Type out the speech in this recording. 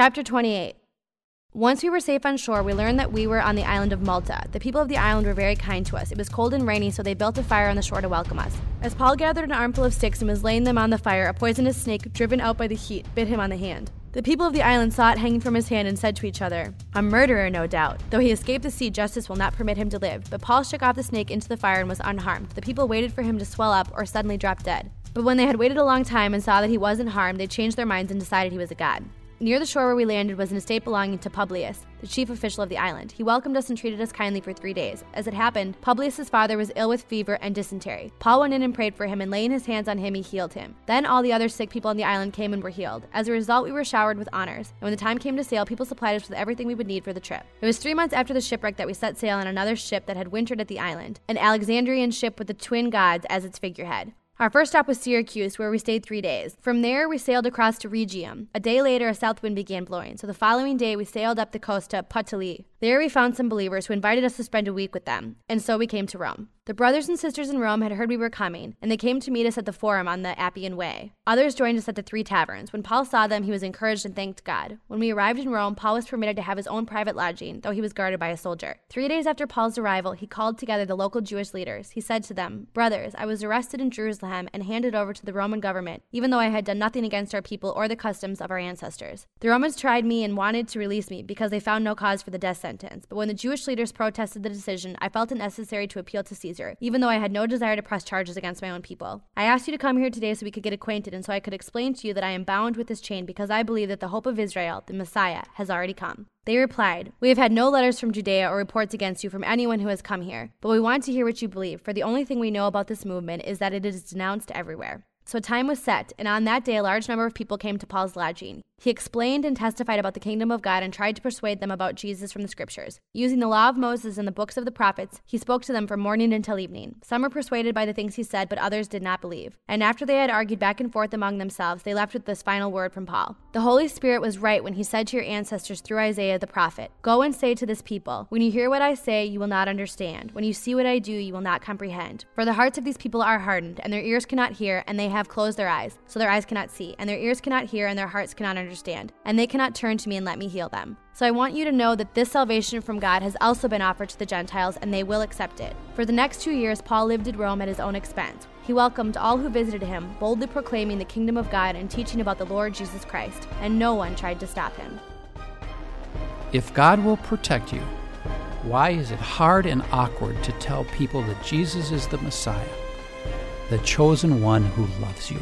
Chapter 28 Once we were safe on shore, we learned that we were on the island of Malta. The people of the island were very kind to us. It was cold and rainy, so they built a fire on the shore to welcome us. As Paul gathered an armful of sticks and was laying them on the fire, a poisonous snake, driven out by the heat, bit him on the hand. The people of the island saw it hanging from his hand and said to each other, A murderer, no doubt. Though he escaped the sea, justice will not permit him to live. But Paul shook off the snake into the fire and was unharmed. The people waited for him to swell up or suddenly drop dead. But when they had waited a long time and saw that he wasn't harmed, they changed their minds and decided he was a god. Near the shore where we landed was an estate belonging to Publius, the chief official of the island. He welcomed us and treated us kindly for three days. As it happened, Publius's father was ill with fever and dysentery. Paul went in and prayed for him, and laying his hands on him, he healed him. Then all the other sick people on the island came and were healed. As a result, we were showered with honors. And when the time came to sail, people supplied us with everything we would need for the trip. It was three months after the shipwreck that we set sail on another ship that had wintered at the island, an Alexandrian ship with the twin gods as its figurehead. Our first stop was Syracuse, where we stayed three days. From there, we sailed across to Rhegium. A day later, a south wind began blowing, so the following day, we sailed up the coast to Puteoli. There, we found some believers who invited us to spend a week with them, and so we came to Rome. The brothers and sisters in Rome had heard we were coming, and they came to meet us at the Forum on the Appian Way. Others joined us at the Three Taverns. When Paul saw them, he was encouraged and thanked God. When we arrived in Rome, Paul was permitted to have his own private lodging, though he was guarded by a soldier. Three days after Paul's arrival, he called together the local Jewish leaders. He said to them, Brothers, I was arrested in Jerusalem and handed over to the Roman government, even though I had done nothing against our people or the customs of our ancestors. The Romans tried me and wanted to release me because they found no cause for the death sentence. But when the Jewish leaders protested the decision, I felt it necessary to appeal to Caesar, even though I had no desire to press charges against my own people. I asked you to come here today so we could get acquainted and so I could explain to you that I am bound with this chain because I believe that the hope of Israel, the Messiah, has already come. They replied, We have had no letters from Judea or reports against you from anyone who has come here, but we want to hear what you believe, for the only thing we know about this movement is that it is denounced everywhere. So time was set, and on that day a large number of people came to Paul's lodging. He explained and testified about the kingdom of God and tried to persuade them about Jesus from the scriptures. Using the law of Moses and the books of the prophets, he spoke to them from morning until evening. Some were persuaded by the things he said, but others did not believe. And after they had argued back and forth among themselves, they left with this final word from Paul The Holy Spirit was right when he said to your ancestors through Isaiah the prophet, Go and say to this people, When you hear what I say, you will not understand. When you see what I do, you will not comprehend. For the hearts of these people are hardened, and their ears cannot hear, and they have closed their eyes, so their eyes cannot see, and their ears cannot hear, and their hearts cannot understand understand, and they cannot turn to me and let me heal them. So I want you to know that this salvation from God has also been offered to the Gentiles, and they will accept it. For the next two years, Paul lived in Rome at his own expense. He welcomed all who visited him, boldly proclaiming the kingdom of God and teaching about the Lord Jesus Christ, and no one tried to stop him. If God will protect you, why is it hard and awkward to tell people that Jesus is the Messiah, the chosen one who loves you?